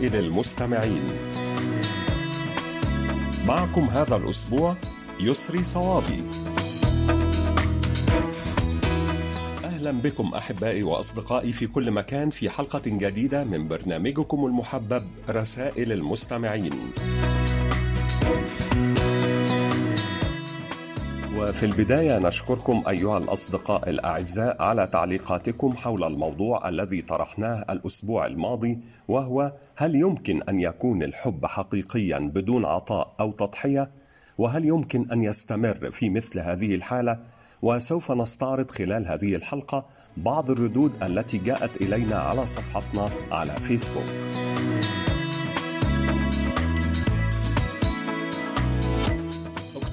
رسائل المستمعين. معكم هذا الأسبوع يسري صوابي. أهلا بكم أحبائي وأصدقائي في كل مكان في حلقة جديدة من برنامجكم المحبب رسائل المستمعين. وفي البداية نشكركم أيها الأصدقاء الأعزاء على تعليقاتكم حول الموضوع الذي طرحناه الأسبوع الماضي وهو هل يمكن أن يكون الحب حقيقيا بدون عطاء أو تضحية؟ وهل يمكن أن يستمر في مثل هذه الحالة؟ وسوف نستعرض خلال هذه الحلقة بعض الردود التي جاءت إلينا على صفحتنا على فيسبوك.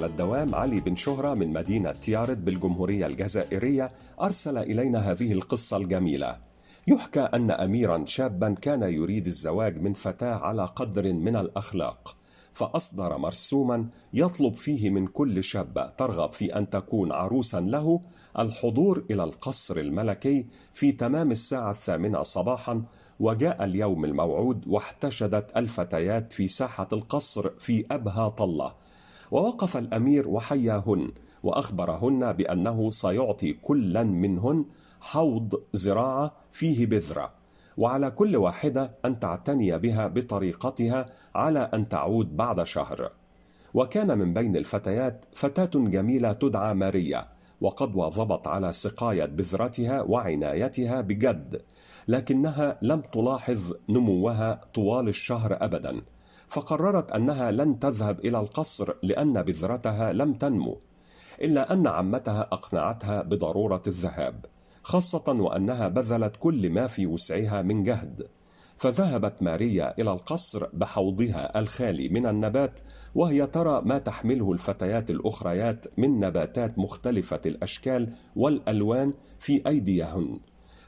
على الدوام علي بن شهرة من مدينة تيارد بالجمهورية الجزائرية أرسل إلينا هذه القصة الجميلة. يحكى أن أميرا شابا كان يريد الزواج من فتاة على قدر من الأخلاق فأصدر مرسوما يطلب فيه من كل شابة ترغب في أن تكون عروسا له الحضور إلى القصر الملكي في تمام الساعة الثامنة صباحا وجاء اليوم الموعود واحتشدت الفتيات في ساحة القصر في أبهى طلة ووقف الأمير وحياهن وأخبرهن بأنه سيعطي كلا منهن حوض زراعة فيه بذرة وعلى كل واحدة أن تعتني بها بطريقتها على أن تعود بعد شهر. وكان من بين الفتيات فتاة جميلة تدعى ماريا وقد واظبت على سقاية بذرتها وعنايتها بجد لكنها لم تلاحظ نموها طوال الشهر ابدا. فقررت أنها لن تذهب إلى القصر لأن بذرتها لم تنمو إلا أن عمتها أقنعتها بضرورة الذهاب خاصة وأنها بذلت كل ما في وسعها من جهد. فذهبت ماريا إلى القصر بحوضها الخالي من النبات وهي ترى ما تحمله الفتيات الأخريات من نباتات مختلفة الأشكال والألوان في أيديهن.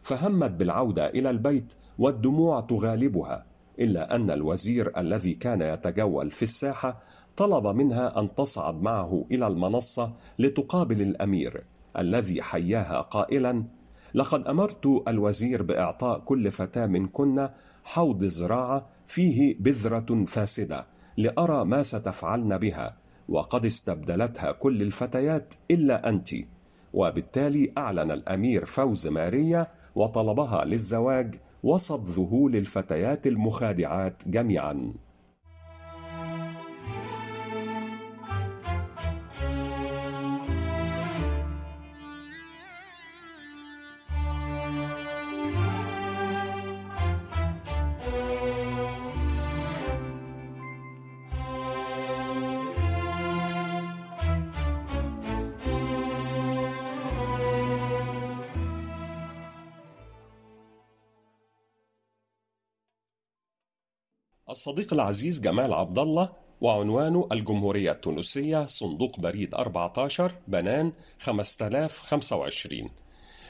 فهمت بالعودة إلى البيت والدموع تغالبها. إلا أن الوزير الذي كان يتجول في الساحة طلب منها أن تصعد معه إلى المنصة لتقابل الأمير الذي حياها قائلا لقد أمرت الوزير بإعطاء كل فتاة منكن حوض زراعة فيه بذرة فاسدة لأرى ما ستفعلن بها وقد استبدلتها كل الفتيات إلا أنت وبالتالي أعلن الأمير فوز ماريا وطلبها للزواج وسط ذهول الفتيات المخادعات جميعا. الصديق العزيز جمال عبد الله وعنوانه الجمهورية التونسية صندوق بريد 14 بنان 5025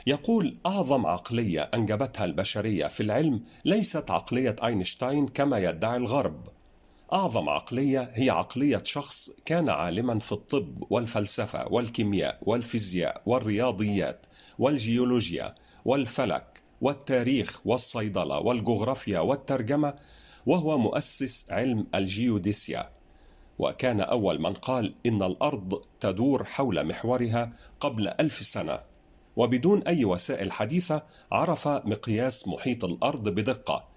يقول أعظم عقلية أنجبتها البشرية في العلم ليست عقلية أينشتاين كما يدعي الغرب. أعظم عقلية هي عقلية شخص كان عالما في الطب والفلسفة والكيمياء والفيزياء والرياضيات والجيولوجيا والفلك والتاريخ والصيدلة والجغرافيا والترجمة وهو مؤسس علم الجيوديسيا. وكان أول من قال إن الأرض تدور حول محورها قبل ألف سنة. وبدون أي وسائل حديثة عرف مقياس محيط الأرض بدقة.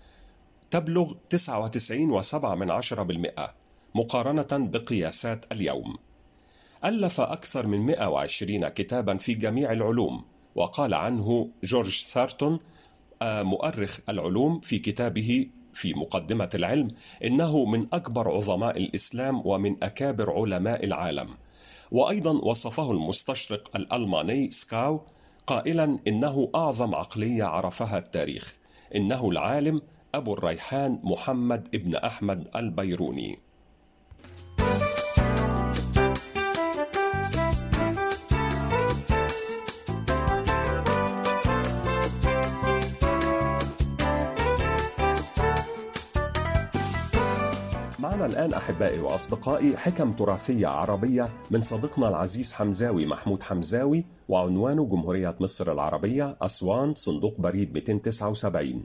تبلغ 99.7% مقارنة بقياسات اليوم. ألف أكثر من 120 كتابا في جميع العلوم. وقال عنه جورج سارتون مؤرخ العلوم في كتابه في مقدمة العلم إنه من أكبر عظماء الإسلام ومن أكابر علماء العالم. وأيضا وصفه المستشرق الألماني سكاو قائلا إنه أعظم عقلية عرفها التاريخ إنه العالم أبو الريحان محمد ابن أحمد البيروني. الآن أحبائي وأصدقائي حكم تراثية عربية من صديقنا العزيز حمزاوي محمود حمزاوي وعنوانه جمهورية مصر العربية أسوان صندوق بريد 279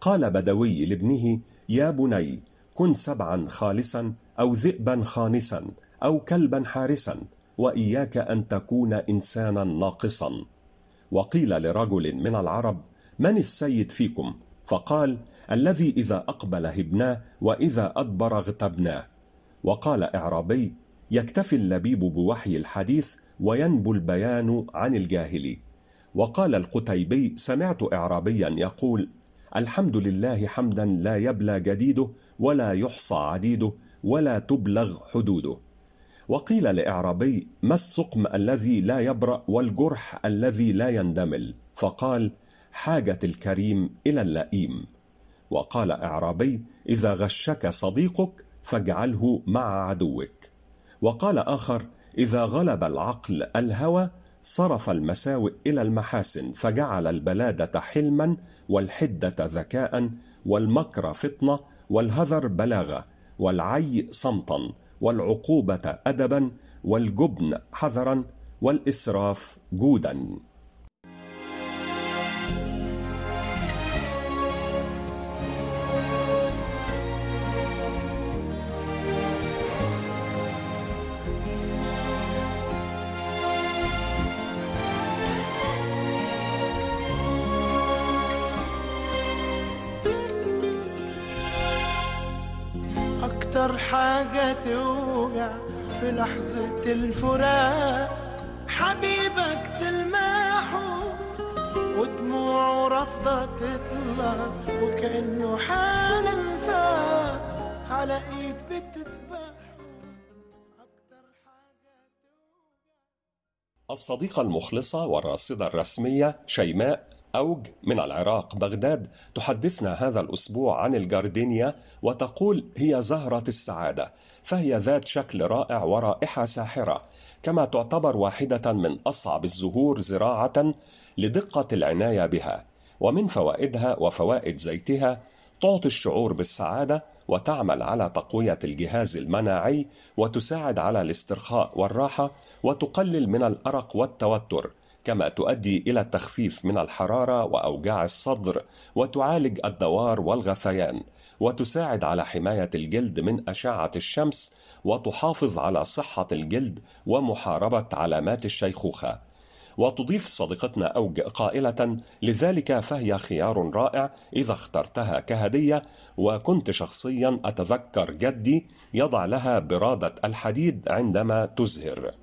قال بدوي لابنه يا بني كن سبعا خالصا أو ذئبا خانسا أو كلبا حارسا وإياك أن تكون إنسانا ناقصا. وقيل لرجل من العرب من السيد فيكم؟ فقال الذي إذا أقبل هبناه وإذا أدبر اغتبناه. وقال إعرابي يكتفي اللبيب بوحي الحديث وينبو البيان عن الجاهل وقال القتيبي سمعت إعرابيا يقول الحمد لله حمدا لا يبلى جديده ولا يحصى عديده ولا تبلغ حدوده. وقيل لإعرابي ما السقم الذي لا يبرأ والجرح الذي لا يندمل؟ فقال حاجة الكريم إلى اللئيم. وقال إعرابي إذا غشك صديقك فاجعله مع عدوك. وقال آخر إذا غلب العقل الهوى صرف المساوئ إلى المحاسن فجعل البلادة حلما والحدة ذكاء والمكر فطنة والهذر بلاغة والعي صمتا والعقوبة أدبا والجبن حذرا والإسراف جودا. توجع في لحظة الفراق. حبيبك تلمحه ودموعه رافضة تطلع وكأنه حالا فاق على أكتر حاجة الصديقة المخلصة والراصدة الرسمية شيماء أوج من العراق بغداد تحدثنا هذا الأسبوع عن الجاردينيا وتقول هي زهرة السعادة فهي ذات شكل رائع ورائحة ساحرة كما تعتبر واحدة من أصعب الزهور زراعة لدقة العناية بها ومن فوائدها وفوائد زيتها تعطي الشعور بالسعادة وتعمل على تقوية الجهاز المناعي وتساعد على الاسترخاء والراحة وتقلل من الأرق والتوتر. كما تؤدي إلى التخفيف من الحرارة وأوجاع الصدر وتعالج الدوار والغثيان وتساعد على حماية الجلد من أشعة الشمس وتحافظ على صحة الجلد ومحاربة علامات الشيخوخة. وتضيف صديقتنا أوج قائلة لذلك فهي خيار رائع إذا اخترتها كهدية وكنت شخصيا أتذكر جدي يضع لها برادة الحديد عندما تزهر.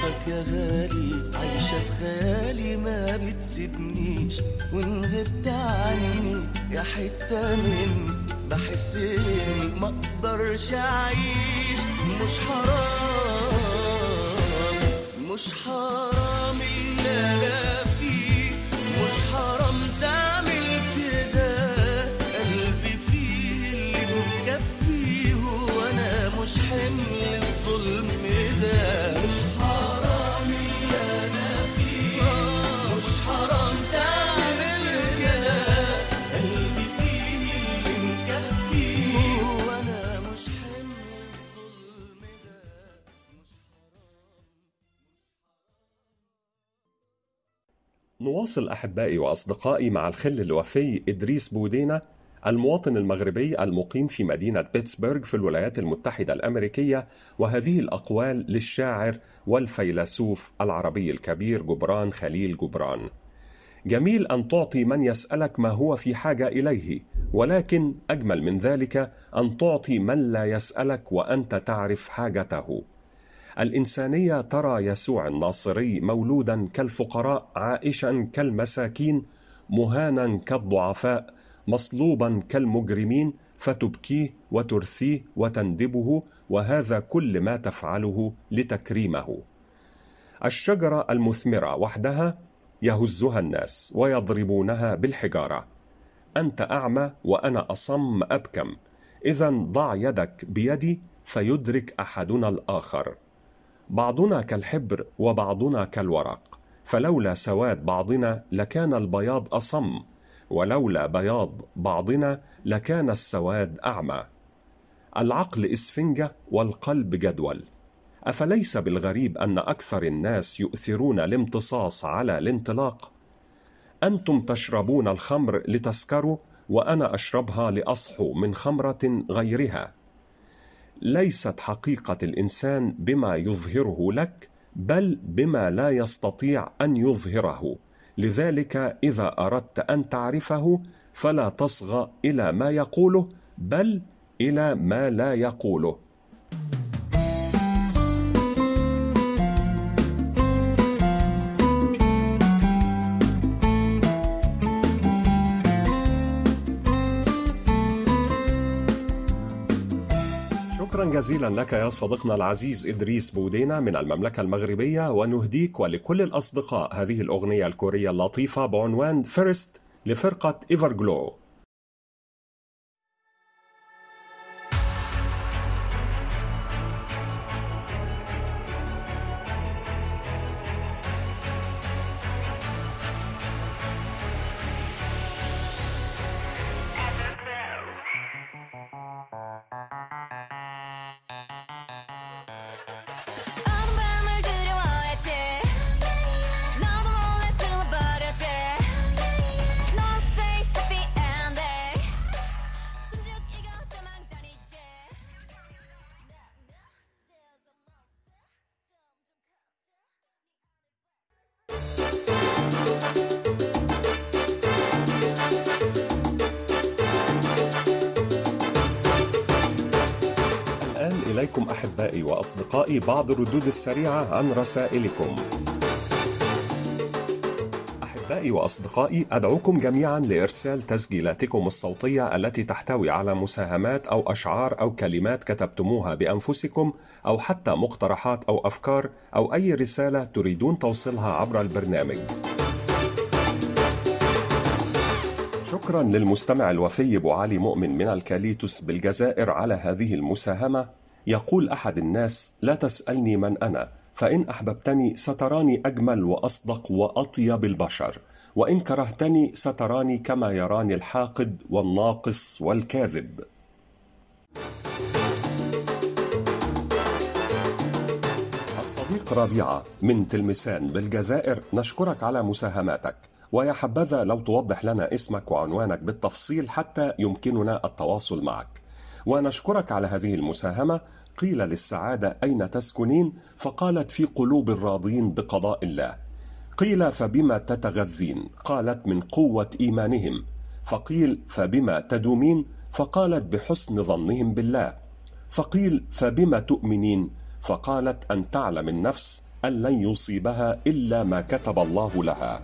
صورتك يا غالي عايشة في خيالي ما بتسيبنيش. وإن غبت عني يا حتة مني بحس إني ما أقدرش أعيش. مش حرام مش حرام. نواصل أحبائي وأصدقائي مع الخل الوفي إدريس بودينا المواطن المغربي المقيم في مدينة بيتسبرغ في الولايات المتحدة الأمريكية وهذه الأقوال للشاعر والفيلسوف العربي الكبير جبران خليل جبران. جميل أن تعطي من يسألك ما هو في حاجة إليه ولكن أجمل من ذلك أن تعطي من لا يسألك وأنت تعرف حاجته. الإنسانية ترى يسوع الناصري مولودا كالفقراء عائشا كالمساكين مهانا كالضعفاء مصلوبا كالمجرمين فتبكيه وترثيه وتندبه وهذا كل ما تفعله لتكريمه. الشجرة المثمرة وحدها يهزها الناس ويضربونها بالحجارة. أنت أعمى وأنا أصم أبكم. إذا ضع يدك بيدي فيدرك أحدنا الآخر. بعضنا كالحبر وبعضنا كالورق فلولا سواد بعضنا لكان البياض أصم ولولا بياض بعضنا لكان السواد أعمى العقل إسفنجة والقلب جدول أفليس بالغريب أن أكثر الناس يؤثرون الامتصاص على الانطلاق؟ أنتم تشربون الخمر لتسكروا وأنا أشربها لأصحو من خمرة غيرها. ليست حقيقة الإنسان بما يظهره لك بل بما لا يستطيع أن يظهره. لذلك إذا أردت أن تعرفه فلا تصغى إلى ما يقوله بل إلى ما لا يقوله. جزيلا لك يا صديقنا العزيز إدريس بودينا من المملكة المغربية ونهديك ولكل الأصدقاء هذه الأغنية الكورية اللطيفة بعنوان First لفرقة إيفرجلو أحبائي وأصدقائي بعض الردود السريعة عن رسائلكم. أحبائي وأصدقائي أدعوكم جميعا لإرسال تسجيلاتكم الصوتية التي تحتوي على مساهمات أو أشعار أو كلمات كتبتموها بأنفسكم أو حتى مقترحات أو أفكار أو أي رسالة تريدون توصيلها عبر البرنامج. شكرا للمستمع الوفي أبو علي مؤمن من الكاليتوس بالجزائر على هذه المساهمة يقول أحد الناس لا تسألني من أنا فإن أحببتني ستراني أجمل وأصدق وأطيب البشر وإن كرهتني ستراني كما يراني الحاقد والناقص والكاذب. الصديق ربيعة من تلمسان بالجزائر نشكرك على مساهماتك ويا حبذا لو توضح لنا اسمك وعنوانك بالتفصيل حتى يمكننا التواصل معك. ونشكرك على هذه المساهمة. قيل للسعادة أين تسكنين؟ فقالت في قلوب الراضين بقضاء الله. قيل فبما تتغذين؟ قالت من قوة إيمانهم. فقيل فبما تدومين؟ فقالت بحسن ظنهم بالله. فقيل فبما تؤمنين؟ فقالت أن تعلم النفس أن لن يصيبها إلا ما كتب الله لها.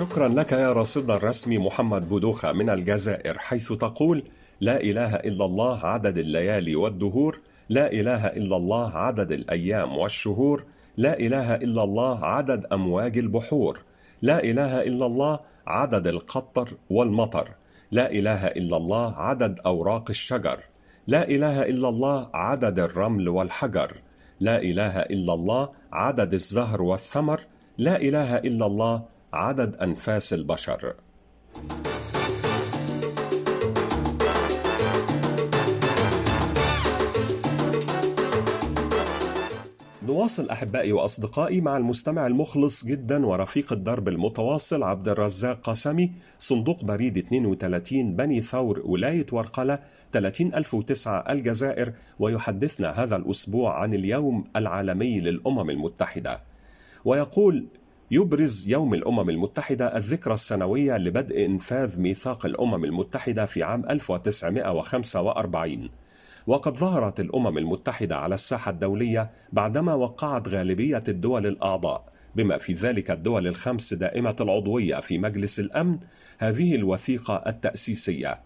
شكرا لك يا رصدنا الرسمي محمد بودوخة من الجزائر حيث تقول لا إله إلا الله عدد الليالي والدهور لا إله إلا الله عدد الأيام والشهور لا إله إلا الله عدد أمواج البحور لا إله إلا الله عدد القطر والمطر لا إله إلا الله عدد أوراق الشجر لا إله إلا الله عدد الرمل والحجر لا إله إلا الله عدد الزهر والثمر لا إله إلا الله عدد أنفاس البشر. نواصل أحبائي وأصدقائي مع المستمع المخلص جدا ورفيق الدرب المتواصل عبد الرزاق قاسمي صندوق بريد 32 بني ثور ولاية ورقلة 30009 الجزائر ويحدثنا هذا الأسبوع عن اليوم العالمي للأمم المتحدة. ويقول يبرز يوم الأمم المتحدة الذكرى السنوية لبدء إنفاذ ميثاق الأمم المتحدة في عام 1945 وقد ظهرت الأمم المتحدة على الساحة الدولية بعدما وقعت غالبية الدول الأعضاء بما في ذلك الدول الخمس دائمة العضوية في مجلس الأمن هذه الوثيقة التأسيسية.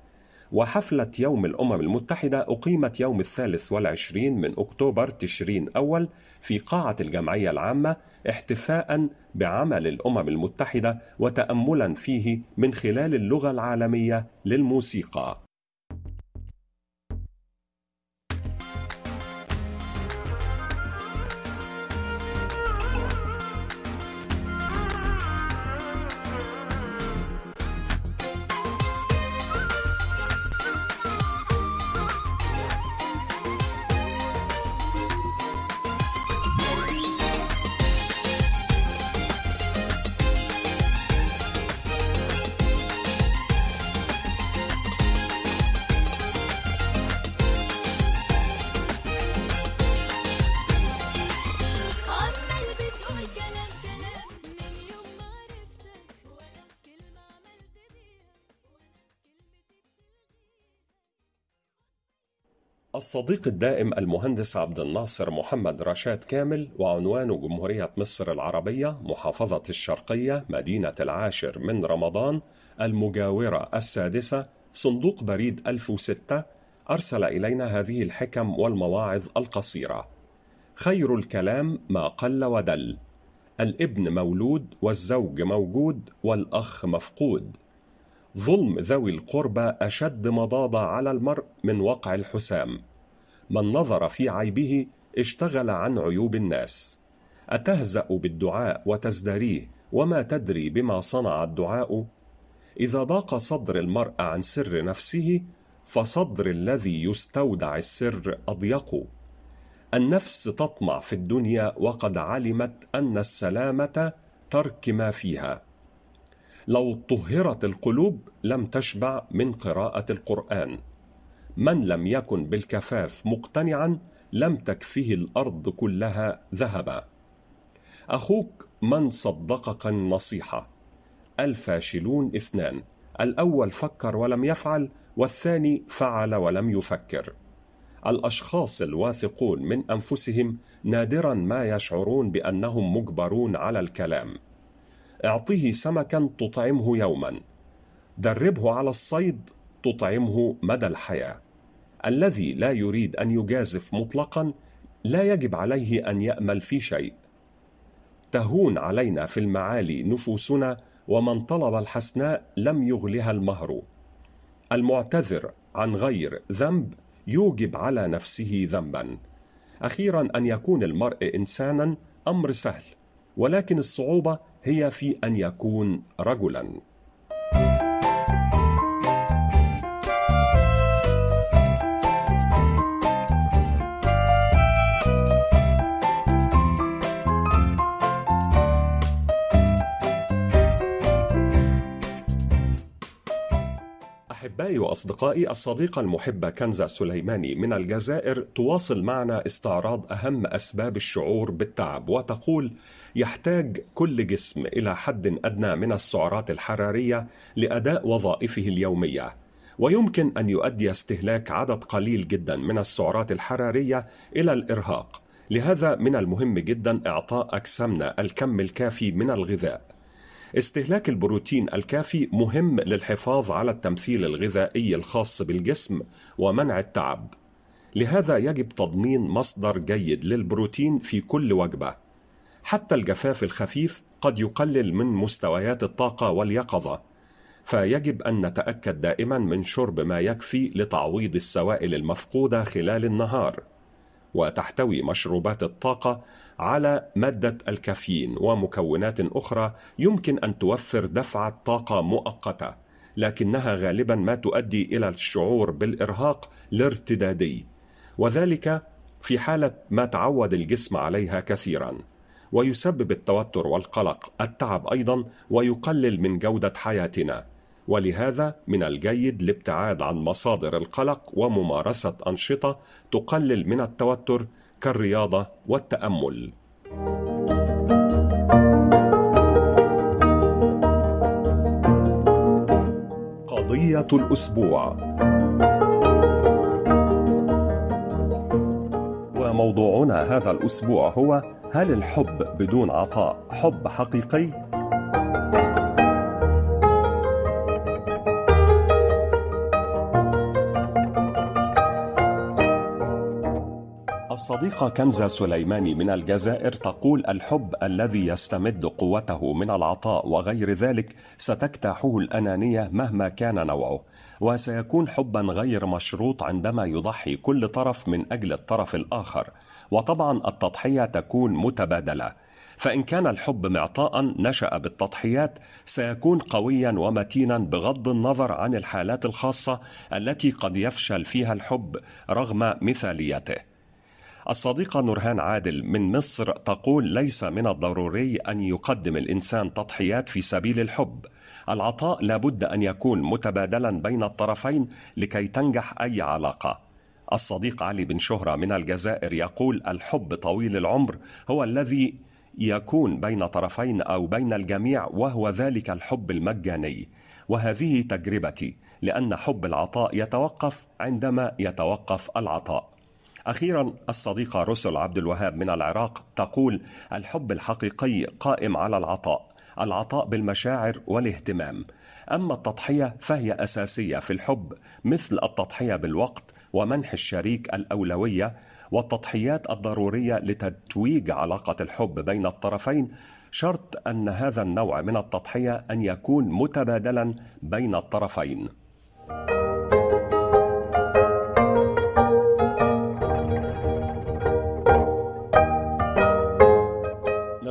وحفلة يوم الأمم المتحدة أقيمت يوم الثالث والعشرين من أكتوبر تشرين أول في قاعة الجمعية العامة احتفاء بعمل الأمم المتحدة وتأملا فيه من خلال اللغة العالمية للموسيقى. الصديق الدائم المهندس عبد الناصر محمد رشاد كامل وعنوان جمهورية مصر العربية محافظة الشرقية مدينة العاشر من رمضان المجاورة السادسة صندوق بريد 1006 أرسل إلينا هذه الحكم والمواعظ القصيرة. خير الكلام ما قل ودل. الابن مولود والزوج موجود والأخ مفقود. ظلم ذوي القربى أشد مضاضة على المرء من وقع الحسام. من نظر في عيبه اشتغل عن عيوب الناس. أتهزأ بالدعاء وتزدريه؟ وما تدري بما صنع الدعاء؟ إذا ضاق صدر المرء عن سر نفسه فصدر الذي يستودع السر أضيق. النفس تطمع في الدنيا وقد علمت أن السلامة ترك ما فيها. لو طهرت القلوب لم تشبع من قراءة القرآن. من لم يكن بالكفاف مقتنعا لم تكفه الأرض كلها ذهبا. أخوك من صدقك النصيحة الفاشلون اثنان. الأول فكر ولم يفعل والثاني فعل ولم يفكر. الأشخاص الواثقون من أنفسهم نادرا ما يشعرون بأنهم مجبرون على الكلام. اعطه سمكا تطعمه يوما. دربه على الصيد تطعمه مدى الحياة. الذي لا يريد أن يجازف مطلقا لا يجب عليه أن يأمل في شيء. تهون علينا في المعالي نفوسنا ومن طلب الحسناء لم يغلها المهر. المعتذر عن غير ذنب يوجب على نفسه ذنبا. أخيرا أن يكون المرء انسانا أمر سهل ولكن الصعوبة هي في أن يكون رجلا. أحبائي وأصدقائي الصديقة المحبة كنزة سليماني من الجزائر تواصل معنا استعراض أهم أسباب الشعور بالتعب وتقول يحتاج كل جسم إلى حد أدنى من السعرات الحرارية لأداء وظائفه اليومية. ويمكن أن يؤدي استهلاك عدد قليل جدا من السعرات الحرارية إلى الإرهاق. لهذا من المهم جدا إعطاء أجسامنا الكم الكافي من الغذاء. استهلاك البروتين الكافي مهم للحفاظ على التمثيل الغذائي الخاص بالجسم ومنع التعب. لهذا يجب تضمين مصدر جيد للبروتين في كل وجبة. حتى الجفاف الخفيف قد يقلل من مستويات الطاقة واليقظة. فيجب أن نتأكد دائما من شرب ما يكفي لتعويض السوائل المفقودة خلال النهار. وتحتوي مشروبات الطاقة على مادة الكافيين ومكونات أخرى يمكن أن توفر دفعة طاقة مؤقتة، لكنها غالبا ما تؤدي إلى الشعور بالإرهاق الارتدادي، وذلك في حالة ما تعود الجسم عليها كثيرا، ويسبب التوتر والقلق، التعب أيضا، ويقلل من جودة حياتنا. ولهذا من الجيد الابتعاد عن مصادر القلق وممارسة أنشطة تقلل من التوتر كالرياضة والتأمل. قضية الأسبوع. وموضوعنا هذا الأسبوع هو هل الحب بدون عطاء حب حقيقي؟ الصديقة كنزة سليماني من الجزائر تقول الحب الذي يستمد قوته من العطاء وغير ذلك ستجتاحه الأنانية مهما كان نوعه وسيكون حبا غير مشروط عندما يضحي كل طرف من أجل الطرف الآخر وطبعا التضحية تكون متبادلة. فإن كان الحب معطاء نشأ بالتضحيات سيكون قويا ومتينا بغض النظر عن الحالات الخاصة التي قد يفشل فيها الحب رغم مثاليته. الصديقة نورهان عادل من مصر تقول ليس من الضروري أن يقدم الإنسان تضحيات في سبيل الحب. العطاء لابد أن يكون متبادلا بين الطرفين لكي تنجح أي علاقة. الصديق علي بن شهرة من الجزائر يقول الحب طويل العمر هو الذي يكون بين طرفين أو بين الجميع وهو ذلك الحب المجاني. وهذه تجربتي لأن حب العطاء يتوقف عندما يتوقف العطاء. أخيرا الصديقة رسل عبد الوهاب من العراق تقول الحب الحقيقي قائم على العطاء العطاء بالمشاعر والاهتمام. أما التضحية فهي أساسية في الحب مثل التضحية بالوقت ومنح الشريك الأولوية والتضحيات الضرورية لتتويج علاقة الحب بين الطرفين. شرط أن هذا النوع من التضحية أن يكون متبادلا بين الطرفين.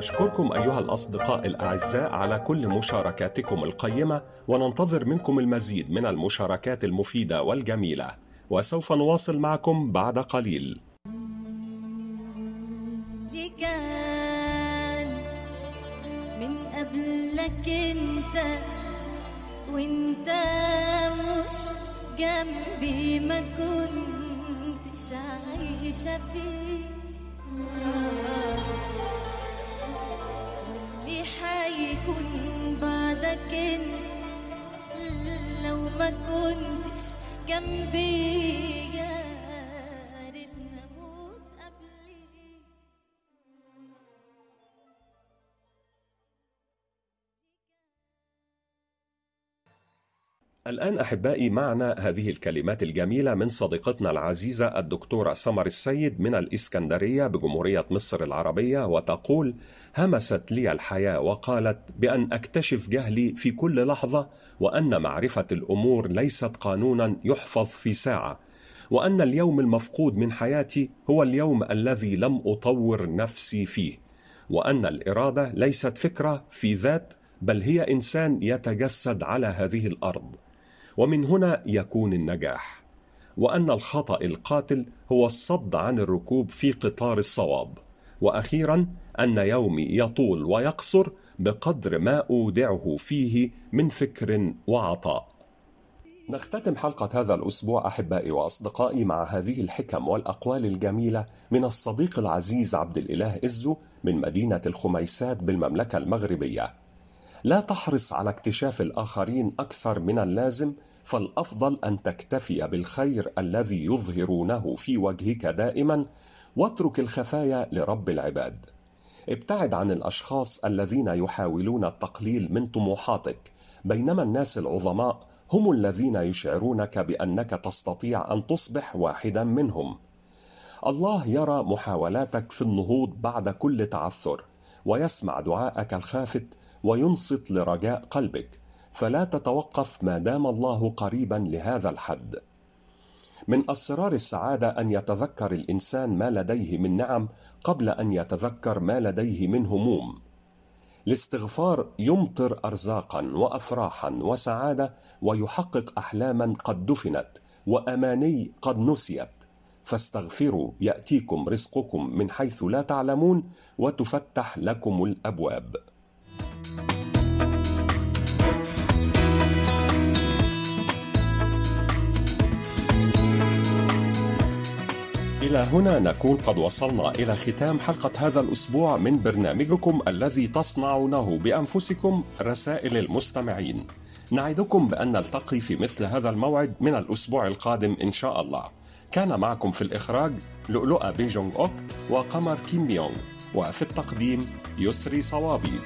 نشكركم أيها الأصدقاء الأعزاء على كل مشاركاتكم القيمة وننتظر منكم المزيد من المشاركات المفيدة والجميلة وسوف نواصل معكم بعد قليل. كان من قبلك انت وانت مش جنبي ما كنتش عايشة فيه. واللي حيكون بعدك. انت لو ما كنتش جنبي يا الآن أحبائي معنا هذه الكلمات الجميلة من صديقتنا العزيزة الدكتورة سمر السيد من الإسكندرية بجمهورية مصر العربية وتقول: همست لي الحياة وقالت بأن أكتشف جهلي في كل لحظة وأن معرفة الأمور ليست قانونا يحفظ في ساعة، وأن اليوم المفقود من حياتي هو اليوم الذي لم أطور نفسي فيه، وأن الإرادة ليست فكرة في ذات بل هي إنسان يتجسد على هذه الأرض. ومن هنا يكون النجاح وأن الخطأ القاتل هو الصد عن الركوب في قطار الصواب. وأخيرا أن يومي يطول ويقصر بقدر ما أودعه فيه من فكر وعطاء. نختتم حلقة هذا الأسبوع أحبائي وأصدقائي مع هذه الحكم والأقوال الجميلة من الصديق العزيز عبد الإله إزو من مدينة الخميسات بالمملكة المغربية. لا تحرص على اكتشاف الآخرين أكثر من اللازم فالأفضل أن تكتفي بالخير الذي يظهرونه في وجهك دائما واترك الخفايا لرب العباد. ابتعد عن الأشخاص الذين يحاولون التقليل من طموحاتك. بينما الناس العظماء هم الذين يشعرونك بأنك تستطيع أن تصبح واحدا منهم. الله يرى محاولاتك في النهوض بعد كل تعثر ويسمع دعاءك الخافت وينصت لرجاء قلبك فلا تتوقف ما دام الله قريبا لهذا الحد. من أسرار السعادة أن يتذكر الإنسان ما لديه من نعم قبل أن يتذكر ما لديه من هموم. الاستغفار يمطر ارزاقا وافراحا وسعادة ويحقق احلاما قد دفنت وأماني قد نسيت. فاستغفروا يأتيكم رزقكم من حيث لا تعلمون وتفتح لكم الأبواب. إلى هنا نكون قد وصلنا إلى ختام حلقة هذا الأسبوع من برنامجكم الذي تصنعونه بأنفسكم رسائل المستمعين. نعدكم بأن نلتقي في مثل هذا الموعد من الأسبوع القادم إن شاء الله. كان معكم في الإخراج لؤلؤة بيجونغ أوك وقمر كيم بيونغ وفي التقديم يسري صوابي.